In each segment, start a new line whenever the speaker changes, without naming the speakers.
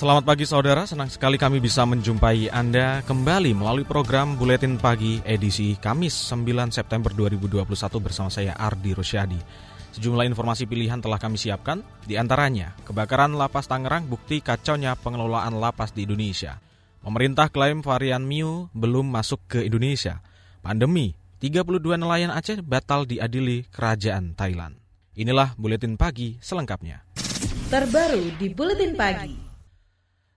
Selamat pagi saudara, senang sekali kami bisa menjumpai Anda kembali melalui program Buletin Pagi edisi Kamis 9 September 2021 bersama saya Ardi Rosyadi. Sejumlah informasi pilihan telah kami siapkan, di antaranya kebakaran lapas Tangerang bukti kacaunya pengelolaan lapas di Indonesia. Pemerintah klaim varian Mu belum masuk ke Indonesia. Pandemi, 32 nelayan Aceh batal diadili kerajaan Thailand. Inilah Buletin Pagi selengkapnya.
Terbaru di Buletin Pagi.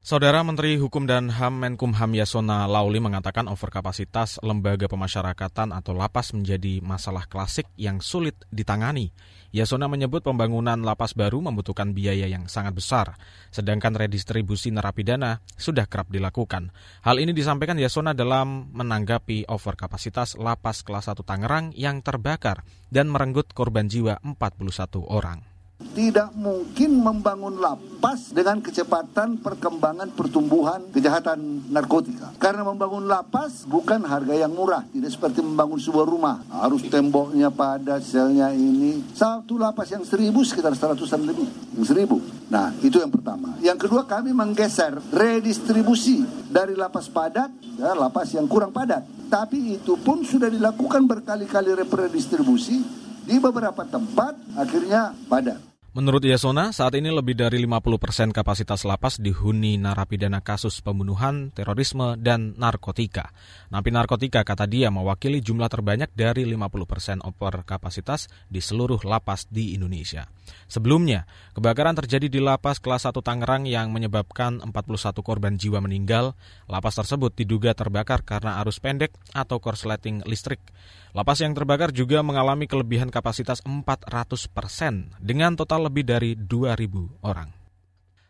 Saudara Menteri Hukum dan HAM Menkumham Yasona Lauli mengatakan overkapasitas lembaga pemasyarakatan atau lapas menjadi masalah klasik yang sulit ditangani. Yasona menyebut pembangunan lapas baru membutuhkan biaya yang sangat besar, sedangkan redistribusi narapidana sudah kerap dilakukan. Hal ini disampaikan Yasona dalam menanggapi overkapasitas lapas kelas 1 Tangerang yang terbakar dan merenggut korban jiwa 41 orang.
Tidak mungkin membangun lapas dengan kecepatan perkembangan pertumbuhan kejahatan narkotika. Karena membangun lapas bukan harga yang murah. Tidak seperti membangun sebuah rumah. Harus temboknya pada selnya ini. Satu lapas yang seribu sekitar seratusan lebih. Yang seribu. Nah itu yang pertama. Yang kedua kami menggeser redistribusi dari lapas padat ya, lapas yang kurang padat. Tapi itu pun sudah dilakukan berkali-kali redistribusi di beberapa tempat akhirnya padat.
Menurut Yasona, saat ini lebih dari 50 persen kapasitas lapas dihuni narapidana kasus pembunuhan, terorisme, dan narkotika. Napi narkotika, kata dia, mewakili jumlah terbanyak dari 50 persen over kapasitas di seluruh lapas di Indonesia. Sebelumnya, kebakaran terjadi di lapas kelas 1 Tangerang yang menyebabkan 41 korban jiwa meninggal. Lapas tersebut diduga terbakar karena arus pendek atau korsleting listrik. Lapas yang terbakar juga mengalami kelebihan kapasitas 400 persen dengan total lebih dari 2.000 orang.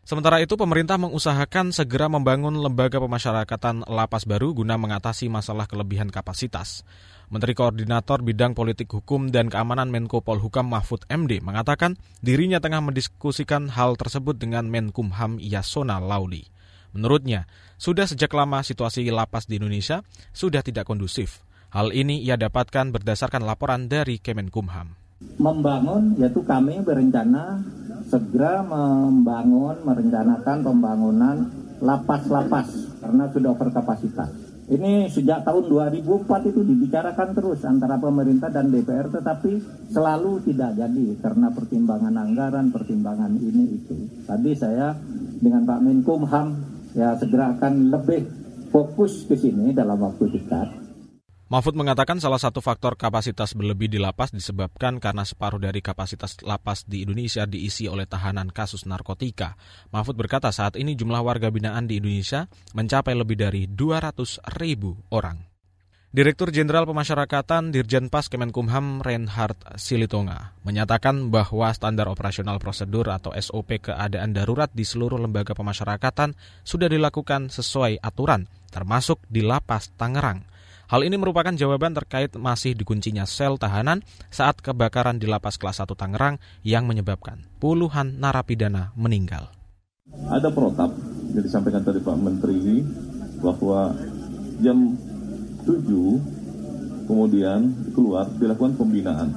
Sementara itu, pemerintah mengusahakan segera membangun lembaga pemasyarakatan lapas baru guna mengatasi masalah kelebihan kapasitas. Menteri Koordinator Bidang Politik Hukum dan Keamanan Menko Polhukam Mahfud MD mengatakan dirinya tengah mendiskusikan hal tersebut dengan Menkumham Yasona Lauli. Menurutnya, sudah sejak lama situasi lapas di Indonesia sudah tidak kondusif. Hal ini ia dapatkan berdasarkan laporan dari Kemenkumham.
Membangun, yaitu kami berencana segera membangun, merencanakan pembangunan lapas-lapas karena sudah overkapasitas. Ini sejak tahun 2004 itu dibicarakan terus antara pemerintah dan DPR tetapi selalu tidak jadi karena pertimbangan anggaran, pertimbangan ini itu. Tadi saya dengan Pak Menkumham ya segera akan lebih fokus ke sini dalam waktu dekat
Mahfud mengatakan salah satu faktor kapasitas berlebih di lapas disebabkan karena separuh dari kapasitas lapas di Indonesia diisi oleh tahanan kasus narkotika. Mahfud berkata saat ini jumlah warga binaan di Indonesia mencapai lebih dari 200 ribu orang. Direktur Jenderal Pemasyarakatan Dirjen Pas Kemenkumham Reinhard Silitonga menyatakan bahwa standar operasional prosedur atau SOP keadaan darurat di seluruh lembaga pemasyarakatan sudah dilakukan sesuai aturan, termasuk di lapas Tangerang. Hal ini merupakan jawaban terkait masih dikuncinya sel tahanan saat kebakaran di lapas kelas 1 Tangerang yang menyebabkan puluhan narapidana meninggal.
Ada protap yang disampaikan tadi Pak Menteri bahwa jam 7 kemudian keluar dilakukan pembinaan.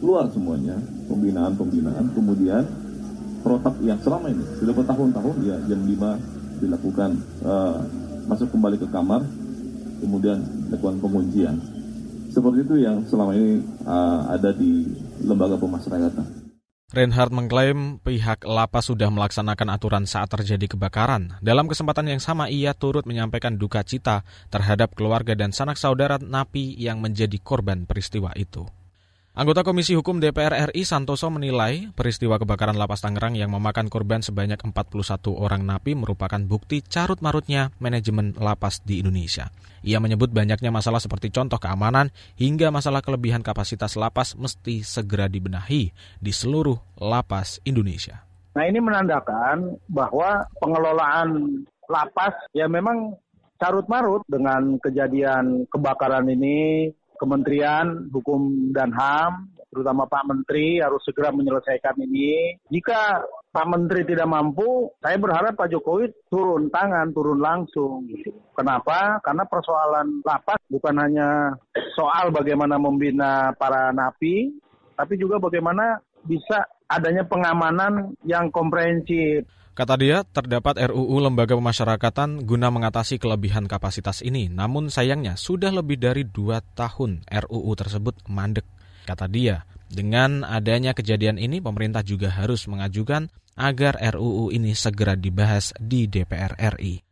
Keluar semuanya, pembinaan-pembinaan, kemudian protap yang selama ini sudah bertahun-tahun ya jam 5 dilakukan uh, masuk kembali ke kamar kemudian lakukan penguncian. Seperti itu yang selama ini uh, ada di lembaga pemasyarakatan.
Reinhardt mengklaim pihak lapas sudah melaksanakan aturan saat terjadi kebakaran. Dalam kesempatan yang sama, ia turut menyampaikan duka cita terhadap keluarga dan sanak saudara napi yang menjadi korban peristiwa itu. Anggota Komisi Hukum DPR RI Santoso menilai peristiwa kebakaran lapas Tangerang yang memakan korban sebanyak 41 orang napi merupakan bukti carut-marutnya manajemen lapas di Indonesia. Ia menyebut banyaknya masalah seperti contoh keamanan hingga masalah kelebihan kapasitas lapas mesti segera dibenahi di seluruh lapas Indonesia.
Nah ini menandakan bahwa pengelolaan lapas ya memang carut-marut dengan kejadian kebakaran ini Kementerian Hukum dan HAM, terutama Pak Menteri harus segera menyelesaikan ini. Jika Pak Menteri tidak mampu, saya berharap Pak Jokowi turun tangan, turun langsung. Kenapa? Karena persoalan lapas bukan hanya soal bagaimana membina para napi, tapi juga bagaimana bisa adanya pengamanan yang komprehensif.
Kata dia, terdapat RUU Lembaga Pemasyarakatan guna mengatasi kelebihan kapasitas ini. Namun sayangnya, sudah lebih dari dua tahun RUU tersebut mandek. Kata dia, dengan adanya kejadian ini, pemerintah juga harus mengajukan agar RUU ini segera dibahas di DPR RI.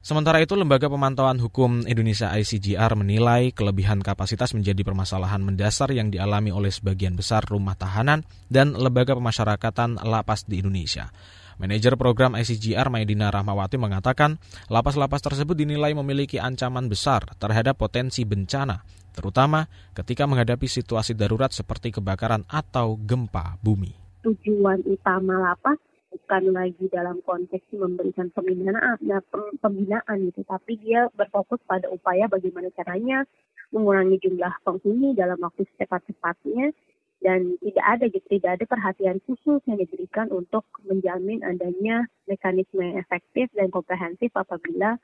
Sementara itu, Lembaga Pemantauan Hukum Indonesia ICGR menilai kelebihan kapasitas menjadi permasalahan mendasar yang dialami oleh sebagian besar rumah tahanan dan lembaga pemasyarakatan lapas di Indonesia. Manajer program ICGR Maidina Rahmawati mengatakan, lapas-lapas tersebut dinilai memiliki ancaman besar terhadap potensi bencana, terutama ketika menghadapi situasi darurat seperti kebakaran atau gempa bumi.
Tujuan utama lapas bukan lagi dalam konteks memberikan pembinaan, ya, pembinaan gitu, tapi dia berfokus pada upaya bagaimana caranya mengurangi jumlah penghuni dalam waktu secepat-cepatnya. Dan tidak ada gitu tidak ada perhatian khusus yang diberikan untuk menjamin adanya mekanisme yang efektif dan komprehensif apabila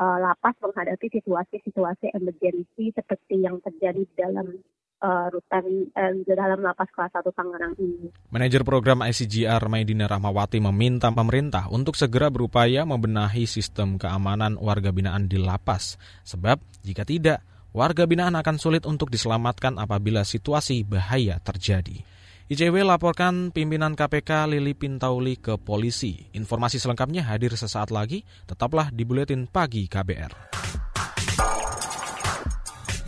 uh, lapas menghadapi situasi-situasi emergensi seperti yang terjadi dalam uh, rutan uh, dalam lapas kelas 1 Tangerang ini.
Manajer program ICGR Maidina Rahmawati meminta pemerintah untuk segera berupaya membenahi sistem keamanan warga binaan di lapas. Sebab jika tidak, Warga binaan akan sulit untuk diselamatkan apabila situasi bahaya terjadi. ICW laporkan pimpinan KPK Lili Pintauli ke polisi. Informasi selengkapnya hadir sesaat lagi, tetaplah di Buletin Pagi KBR.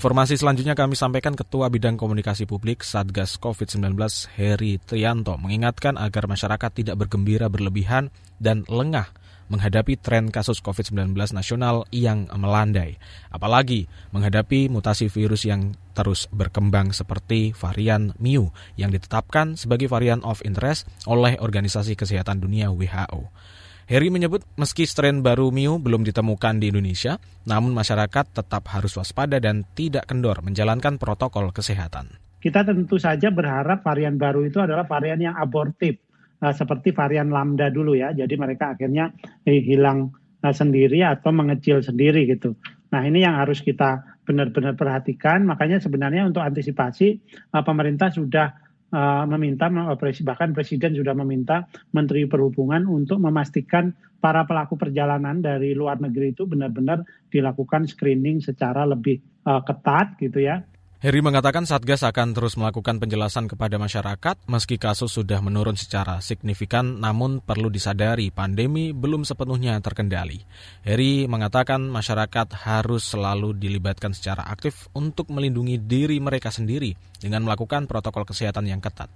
Informasi selanjutnya kami sampaikan Ketua Bidang Komunikasi Publik Satgas COVID-19 Heri Trianto mengingatkan agar masyarakat tidak bergembira berlebihan dan lengah menghadapi tren kasus COVID-19 nasional yang melandai. Apalagi menghadapi mutasi virus yang terus berkembang seperti varian Mu yang ditetapkan sebagai varian of interest oleh Organisasi Kesehatan Dunia WHO. Heri menyebut meski strain baru Miu belum ditemukan di Indonesia, namun masyarakat tetap harus waspada dan tidak kendor menjalankan protokol kesehatan.
Kita tentu saja berharap varian baru itu adalah varian yang abortif, uh, seperti varian lambda dulu ya. Jadi mereka akhirnya eh, hilang uh, sendiri atau mengecil sendiri gitu. Nah ini yang harus kita benar-benar perhatikan. Makanya sebenarnya untuk antisipasi pemerintah sudah uh, meminta bahkan presiden sudah meminta menteri perhubungan untuk memastikan para pelaku perjalanan dari luar negeri itu benar-benar dilakukan screening secara lebih uh, ketat gitu ya
Heri mengatakan Satgas akan terus melakukan penjelasan kepada masyarakat meski kasus sudah menurun secara signifikan namun perlu disadari pandemi belum sepenuhnya terkendali. Heri mengatakan masyarakat harus selalu dilibatkan secara aktif untuk melindungi diri mereka sendiri dengan melakukan protokol kesehatan yang ketat.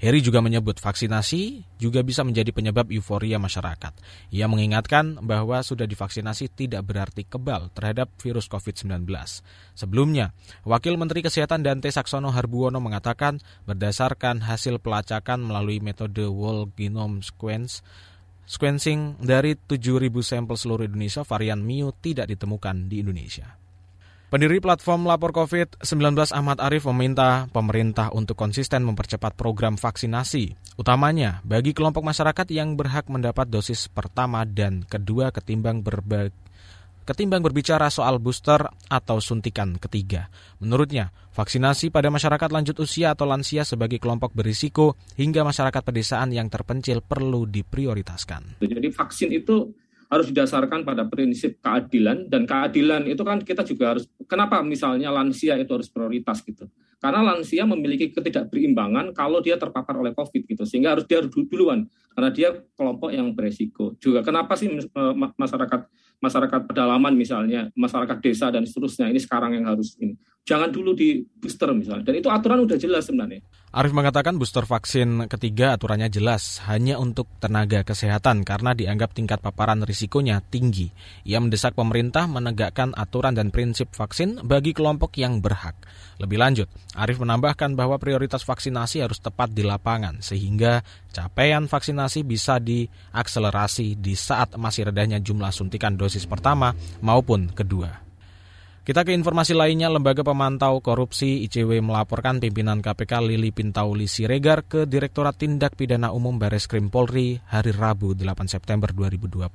Heri juga menyebut vaksinasi juga bisa menjadi penyebab euforia masyarakat. Ia mengingatkan bahwa sudah divaksinasi tidak berarti kebal terhadap virus COVID-19. Sebelumnya, Wakil Menteri Kesehatan Dante Saksono Harbuono mengatakan berdasarkan hasil pelacakan melalui metode whole genome sequence, sequencing dari 7.000 sampel seluruh Indonesia, varian Mu tidak ditemukan di Indonesia. Pendiri platform Lapor COVID-19 Ahmad Arif meminta pemerintah untuk konsisten mempercepat program vaksinasi, utamanya bagi kelompok masyarakat yang berhak mendapat dosis pertama dan kedua ketimbang berbagi ketimbang berbicara soal booster atau suntikan ketiga. Menurutnya, vaksinasi pada masyarakat lanjut usia atau lansia sebagai kelompok berisiko hingga masyarakat pedesaan yang terpencil perlu diprioritaskan.
Jadi vaksin itu harus didasarkan pada prinsip keadilan. Dan keadilan itu kan kita juga harus kenapa misalnya lansia itu harus prioritas gitu Karena lansia memiliki ketidakberimbangan kalau dia terpapar oleh COVID gitu, sehingga harus dia duluan karena dia kelompok yang beresiko. Juga kenapa sih eh, masyarakat masyarakat pedalaman misalnya, masyarakat desa dan seterusnya ini sekarang yang harus ini. Jangan dulu di booster misalnya. Dan itu aturan udah jelas sebenarnya.
Arif mengatakan booster vaksin ketiga aturannya jelas hanya untuk tenaga kesehatan karena dianggap tingkat paparan risikonya tinggi. Ia mendesak pemerintah menegakkan aturan dan prinsip vaksin bagi kelompok yang berhak. Lebih lanjut, Arif menambahkan bahwa prioritas vaksinasi harus tepat di lapangan sehingga capaian vaksinasi bisa diakselerasi di saat masih redahnya jumlah suntikan dosis pertama maupun kedua. Kita ke informasi lainnya, Lembaga Pemantau Korupsi ICW melaporkan pimpinan KPK Lili Pintauli Siregar ke Direktorat Tindak Pidana Umum Baris Krim Polri hari Rabu 8 September 2021.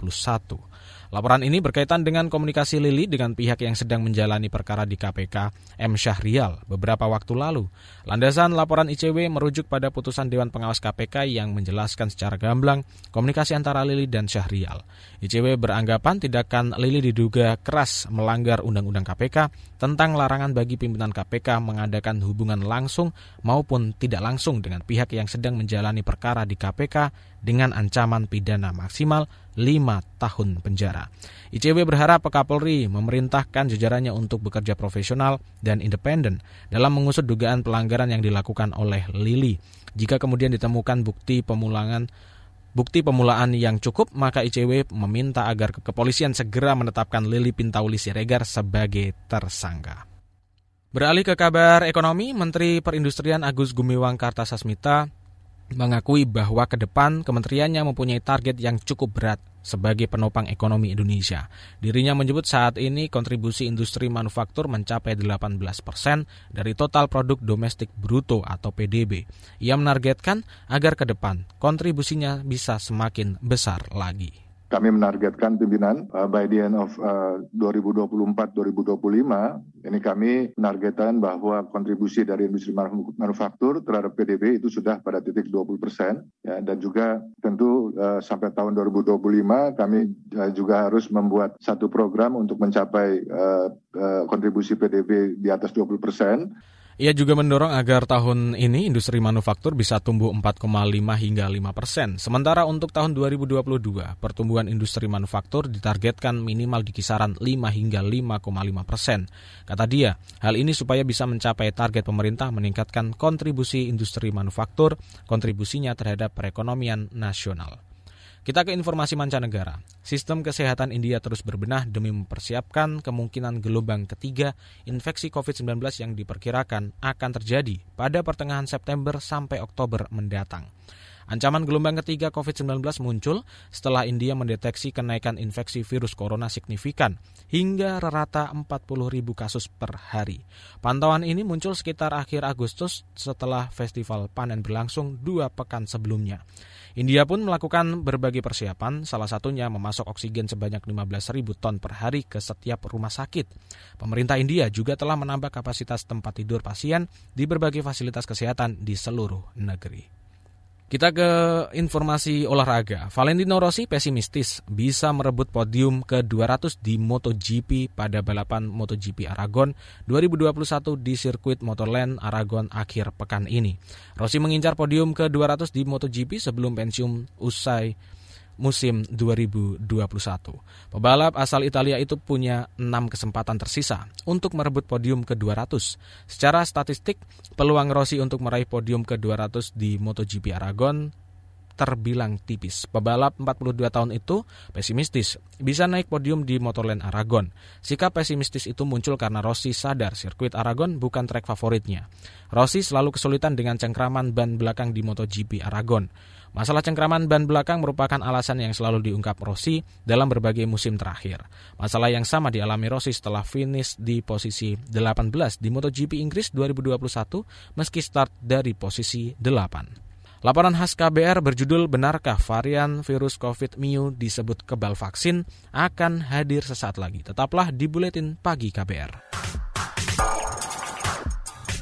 Laporan ini berkaitan dengan komunikasi Lili dengan pihak yang sedang menjalani perkara di KPK, M. Syahrial, beberapa waktu lalu. Landasan laporan ICW merujuk pada putusan Dewan Pengawas KPK yang menjelaskan secara gamblang komunikasi antara Lili dan Syahrial. ICW beranggapan tindakan Lili diduga keras melanggar Undang-Undang KPK tentang larangan bagi pimpinan KPK mengadakan hubungan langsung maupun tidak langsung dengan pihak yang sedang menjalani perkara di KPK dengan ancaman pidana maksimal 5 tahun penjara. ICW berharap Kapolri memerintahkan jajarannya untuk bekerja profesional dan independen dalam mengusut dugaan pelanggaran yang dilakukan oleh Lili. Jika kemudian ditemukan bukti pemulangan bukti pemulaan yang cukup, maka ICW meminta agar kepolisian segera menetapkan Lili Pintauli Siregar sebagai tersangka. Beralih ke kabar ekonomi, Menteri Perindustrian Agus Gumiwang Kartasasmita mengakui bahwa ke depan kementeriannya mempunyai target yang cukup berat sebagai penopang ekonomi Indonesia. Dirinya menyebut saat ini kontribusi industri manufaktur mencapai 18 persen dari total produk domestik bruto atau PDB. Ia menargetkan agar ke depan kontribusinya bisa semakin besar lagi.
Kami menargetkan pimpinan uh, by the end of uh, 2024-2025 ini kami menargetkan bahwa kontribusi dari industri manufaktur terhadap PDB itu sudah pada titik 20 persen ya, dan juga tentu uh, sampai tahun 2025 kami uh, juga harus membuat satu program untuk mencapai uh, uh, kontribusi PDB di atas 20 persen.
Ia juga mendorong agar tahun ini industri manufaktur bisa tumbuh 4,5 hingga 5 persen. Sementara untuk tahun 2022, pertumbuhan industri manufaktur ditargetkan minimal di kisaran 5 hingga 5,5 persen. Kata dia, hal ini supaya bisa mencapai target pemerintah meningkatkan kontribusi industri manufaktur, kontribusinya terhadap perekonomian nasional. Kita ke informasi mancanegara. Sistem kesehatan India terus berbenah demi mempersiapkan kemungkinan gelombang ketiga infeksi COVID-19 yang diperkirakan akan terjadi pada pertengahan September sampai Oktober mendatang. Ancaman gelombang ketiga COVID-19 muncul setelah India mendeteksi kenaikan infeksi virus corona signifikan hingga rata 40 ribu kasus per hari. Pantauan ini muncul sekitar akhir Agustus setelah festival panen berlangsung dua pekan sebelumnya. India pun melakukan berbagai persiapan, salah satunya memasok oksigen sebanyak 15.000 ton per hari ke setiap rumah sakit. Pemerintah India juga telah menambah kapasitas tempat tidur pasien di berbagai fasilitas kesehatan di seluruh negeri. Kita ke informasi olahraga. Valentino Rossi pesimistis bisa merebut podium ke-200 di MotoGP pada balapan MotoGP Aragon 2021 di sirkuit Motorland Aragon akhir pekan ini. Rossi mengincar podium ke-200 di MotoGP sebelum pensiun usai musim 2021. Pebalap asal Italia itu punya enam kesempatan tersisa untuk merebut podium ke-200. Secara statistik, peluang Rossi untuk meraih podium ke-200 di MotoGP Aragon terbilang tipis. Pebalap 42 tahun itu pesimistis bisa naik podium di Motorland Aragon. Sikap pesimistis itu muncul karena Rossi sadar sirkuit Aragon bukan trek favoritnya. Rossi selalu kesulitan dengan cengkraman ban belakang di MotoGP Aragon. Masalah cengkraman ban belakang merupakan alasan yang selalu diungkap Rossi dalam berbagai musim terakhir. Masalah yang sama dialami Rossi setelah finish di posisi 18 di MotoGP Inggris 2021 meski start dari posisi 8. Laporan khas KBR berjudul Benarkah varian virus COVID Miu disebut kebal vaksin akan hadir sesaat lagi. Tetaplah di Buletin Pagi KBR.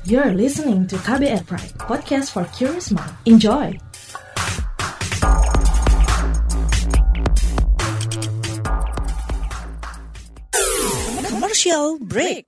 You're listening to KBR Pride, podcast for curious mind. Enjoy!
Commercial break.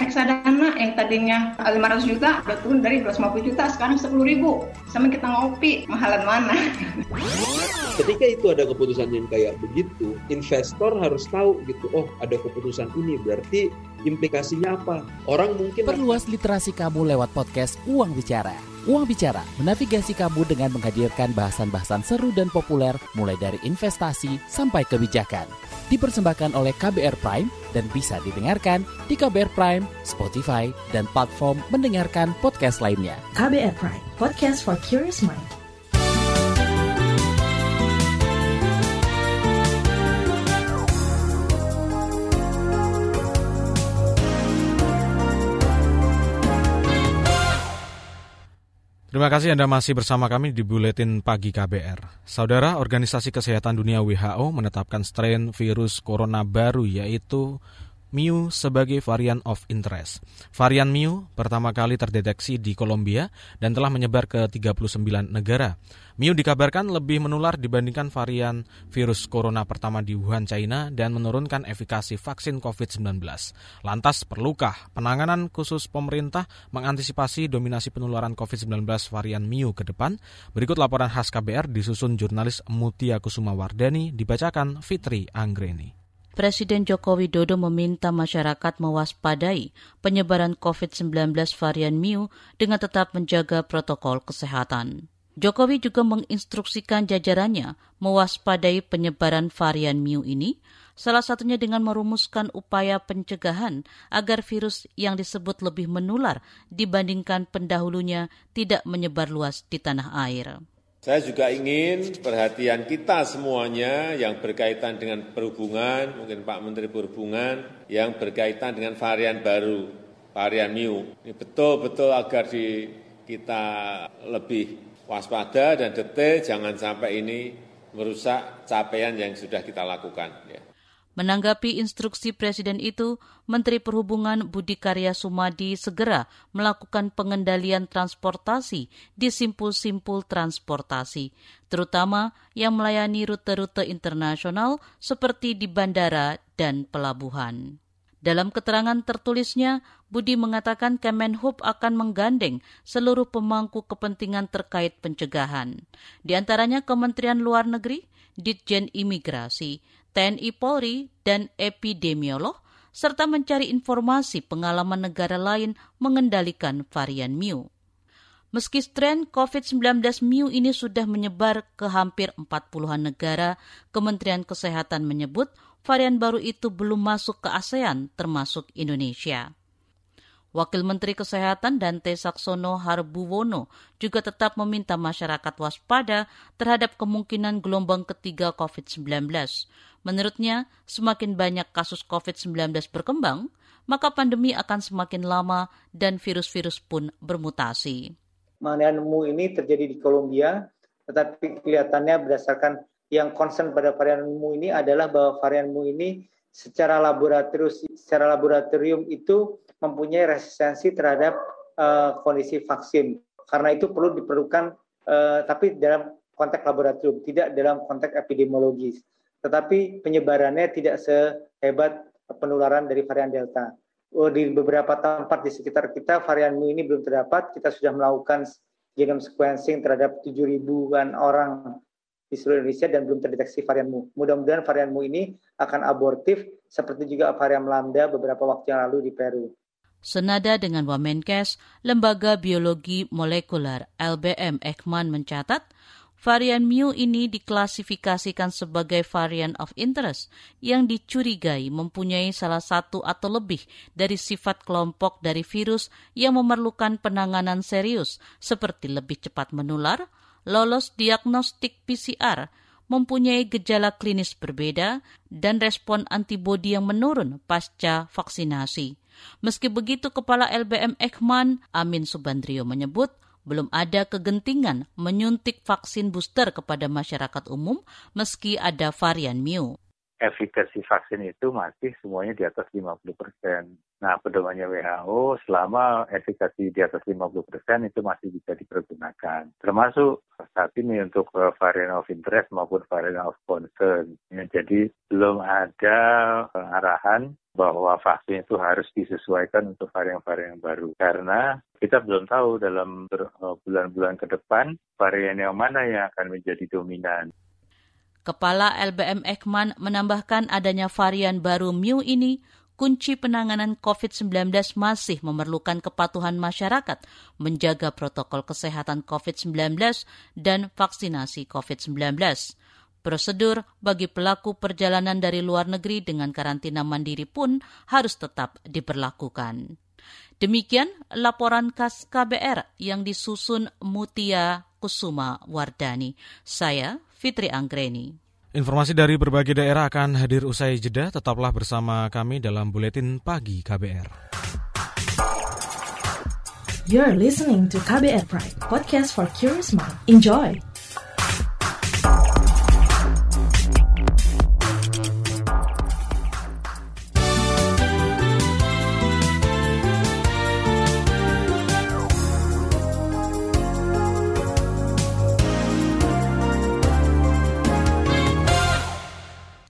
Reksadana yang tadinya 500 juta udah turun dari 250 juta sekarang 10 ribu. Sama kita ngopi mahalan mana?
Ketika itu ada keputusan yang kayak begitu investor harus tahu gitu oh ada keputusan ini berarti implikasinya apa orang mungkin
perluas literasi kamu lewat podcast Uang Bicara Uang Bicara menavigasi kamu dengan menghadirkan bahasan-bahasan seru dan populer mulai dari investasi sampai kebijakan dipersembahkan oleh KBR Prime dan bisa didengarkan di KBR Prime, Spotify, dan platform mendengarkan podcast lainnya.
KBR Prime, podcast for curious mind.
Terima kasih Anda masih bersama kami di Buletin Pagi KBR. Saudara, Organisasi Kesehatan Dunia WHO menetapkan strain virus corona baru yaitu Mu sebagai varian of interest. Varian Mu pertama kali terdeteksi di Kolombia dan telah menyebar ke 39 negara. Mu dikabarkan lebih menular dibandingkan varian virus corona pertama di Wuhan, China dan menurunkan efikasi vaksin COVID-19. Lantas, perlukah penanganan khusus pemerintah mengantisipasi dominasi penularan COVID-19 varian Mu ke depan? Berikut laporan khas KBR disusun jurnalis Mutia Kusuma Wardani dibacakan Fitri Anggreni.
Presiden Joko Widodo meminta masyarakat mewaspadai penyebaran COVID-19 varian Mu dengan tetap menjaga protokol kesehatan. Jokowi juga menginstruksikan jajarannya mewaspadai penyebaran varian Mu ini, salah satunya dengan merumuskan upaya pencegahan agar virus yang disebut lebih menular dibandingkan pendahulunya tidak menyebar luas di tanah air.
Saya juga ingin perhatian kita semuanya yang berkaitan dengan perhubungan, mungkin Pak Menteri Perhubungan, yang berkaitan dengan varian baru, varian Mu. Ini betul-betul agar di, kita lebih waspada dan detail, jangan sampai ini merusak capaian yang sudah kita lakukan. Ya.
Menanggapi instruksi Presiden itu, Menteri Perhubungan Budi Karya Sumadi segera melakukan pengendalian transportasi di simpul-simpul transportasi, terutama yang melayani rute-rute internasional seperti di bandara dan pelabuhan. Dalam keterangan tertulisnya, Budi mengatakan Kemenhub akan menggandeng seluruh pemangku kepentingan terkait pencegahan, di antaranya Kementerian Luar Negeri, Ditjen Imigrasi, TNI Polri, dan epidemiolog, serta mencari informasi pengalaman negara lain mengendalikan varian Mu. Meski strain COVID-19 Mu ini sudah menyebar ke hampir 40-an negara, Kementerian Kesehatan menyebut varian baru itu belum masuk ke ASEAN termasuk Indonesia. Wakil Menteri Kesehatan Dante Saksono Harbuwono juga tetap meminta masyarakat waspada terhadap kemungkinan gelombang ketiga COVID-19. Menurutnya, semakin banyak kasus COVID-19 berkembang, maka pandemi akan semakin lama dan virus-virus pun bermutasi.
Varian mu ini terjadi di Kolombia, tetapi kelihatannya berdasarkan yang concern pada varian mu ini adalah bahwa varian mu ini secara laboratorium, secara laboratorium itu mempunyai resistensi terhadap uh, kondisi vaksin. Karena itu perlu diperlukan, uh, tapi dalam konteks laboratorium, tidak dalam konteks epidemiologis. Tetapi penyebarannya tidak sehebat penularan dari varian Delta. Oh, di beberapa tempat di sekitar kita varian Mu ini belum terdapat. Kita sudah melakukan genome sequencing terhadap 7 ribuan orang di seluruh Indonesia dan belum terdeteksi varian Mu. Mudah-mudahan varian Mu ini akan abortif seperti juga varian Lambda beberapa waktu yang lalu di Peru.
Senada dengan Wamenkes, Lembaga Biologi Molekuler LBM Ekman mencatat, varian Mu ini diklasifikasikan sebagai varian of interest yang dicurigai mempunyai salah satu atau lebih dari sifat kelompok dari virus yang memerlukan penanganan serius seperti lebih cepat menular, lolos diagnostik PCR, mempunyai gejala klinis berbeda, dan respon antibodi yang menurun pasca vaksinasi. Meski begitu, Kepala LBM Ekman, Amin Subandrio menyebut belum ada kegentingan menyuntik vaksin booster kepada masyarakat umum meski ada varian Mu
efikasi vaksin itu masih semuanya di atas 50 persen. Nah, pedomannya WHO selama efikasi di atas 50 persen itu masih bisa dipergunakan. Termasuk saat ini untuk eh, varian of interest maupun varian of concern. Ya, jadi belum ada eh, arahan bahwa vaksin itu harus disesuaikan untuk varian-varian baru. Karena kita belum tahu dalam eh, bulan-bulan ke depan varian yang mana yang akan menjadi dominan.
Kepala LBM Ekman menambahkan adanya varian baru Mu ini kunci penanganan COVID-19 masih memerlukan kepatuhan masyarakat menjaga protokol kesehatan COVID-19 dan vaksinasi COVID-19. Prosedur bagi pelaku perjalanan dari luar negeri dengan karantina mandiri pun harus tetap diberlakukan. Demikian laporan khas KBR yang disusun Mutia Kusuma Wardani. Saya Fitri Anggreni.
Informasi dari berbagai daerah akan hadir usai jeda. Tetaplah bersama kami dalam Buletin Pagi KBR.
You're listening to KBR Pride, podcast for curious mind. Enjoy!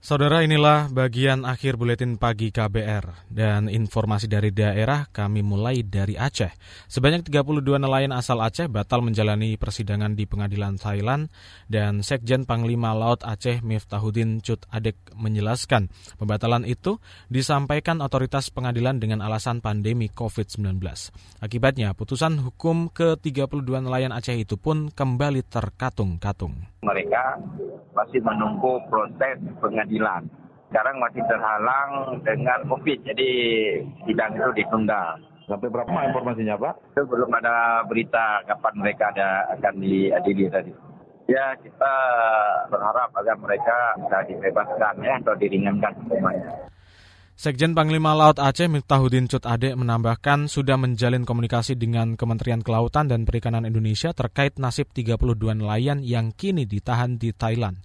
Saudara inilah bagian akhir buletin pagi KBR dan informasi dari daerah kami mulai dari Aceh. Sebanyak 32 nelayan asal Aceh batal menjalani persidangan di pengadilan Thailand dan Sekjen Panglima Laut Aceh Miftahudin Cut Adek menjelaskan pembatalan itu disampaikan otoritas pengadilan dengan alasan pandemi COVID-19. Akibatnya putusan hukum ke-32 nelayan Aceh itu pun kembali terkatung-katung
mereka masih menunggu proses pengadilan. Sekarang masih terhalang dengan COVID, jadi sidang itu ditunda.
Sampai berapa informasinya Pak?
Itu belum ada berita kapan mereka ada akan diadili tadi. Ya kita berharap agar mereka bisa dibebaskan ya atau diringankan hukumannya.
Sekjen Panglima Laut Aceh Miftahudin Cut Ade menambahkan sudah menjalin komunikasi dengan Kementerian Kelautan dan Perikanan Indonesia terkait nasib 32 nelayan yang kini ditahan di Thailand.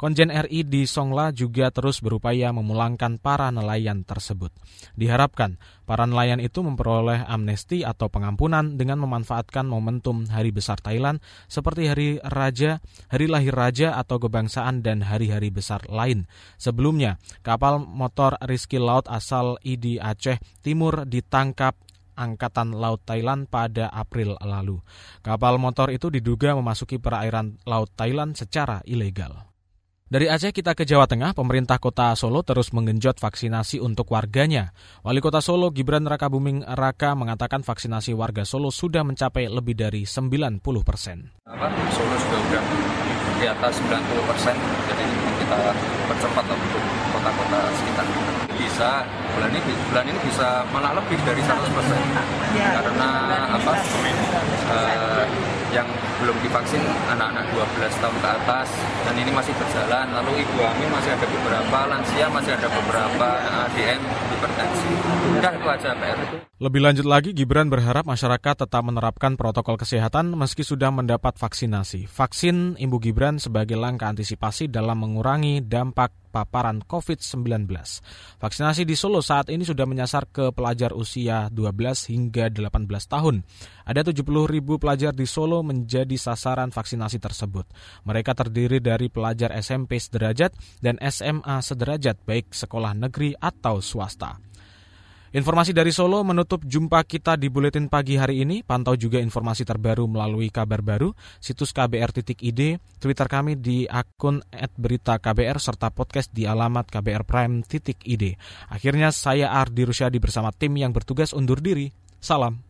Konjen RI di Songla juga terus berupaya memulangkan para nelayan tersebut. Diharapkan para nelayan itu memperoleh amnesti atau pengampunan dengan memanfaatkan momentum Hari Besar Thailand seperti Hari Raja, Hari Lahir Raja atau Kebangsaan dan hari-hari besar lain. Sebelumnya, kapal motor Rizky Laut asal ID Aceh Timur ditangkap Angkatan Laut Thailand pada April lalu. Kapal motor itu diduga memasuki perairan Laut Thailand secara ilegal. Dari Aceh kita ke Jawa Tengah, pemerintah kota Solo terus menggenjot vaksinasi untuk warganya. Wali kota Solo Gibran Raka Buming Raka mengatakan vaksinasi warga Solo sudah mencapai lebih dari 90 persen.
Solo sudah sudah di atas 90 persen, jadi kita percepat untuk kota-kota sekitar. Bisa bulan ini bulan ini bisa malah lebih dari 100 persen karena apa? Uh, yang belum divaksin anak-anak 12 tahun ke atas dan ini masih berjalan lalu ibu hamil masih ada beberapa lansia masih ada beberapa ADM hipertensi udah itu aja PR
lebih lanjut lagi Gibran berharap masyarakat tetap menerapkan protokol kesehatan meski sudah mendapat vaksinasi vaksin Ibu Gibran sebagai langkah antisipasi dalam mengurangi dampak paparan COVID-19. Vaksinasi di Solo saat ini sudah menyasar ke pelajar usia 12 hingga 18 tahun. Ada 70 ribu pelajar di Solo menjadi sasaran vaksinasi tersebut. Mereka terdiri dari pelajar SMP sederajat dan SMA sederajat baik sekolah negeri atau swasta. Informasi dari Solo menutup jumpa kita di Buletin Pagi hari ini. Pantau juga informasi terbaru melalui kabar baru, situs kbr.id, Twitter kami di akun @beritaKBR serta podcast di alamat kbrprime.id. Akhirnya saya Ardi Rusyadi bersama tim yang bertugas undur diri. Salam.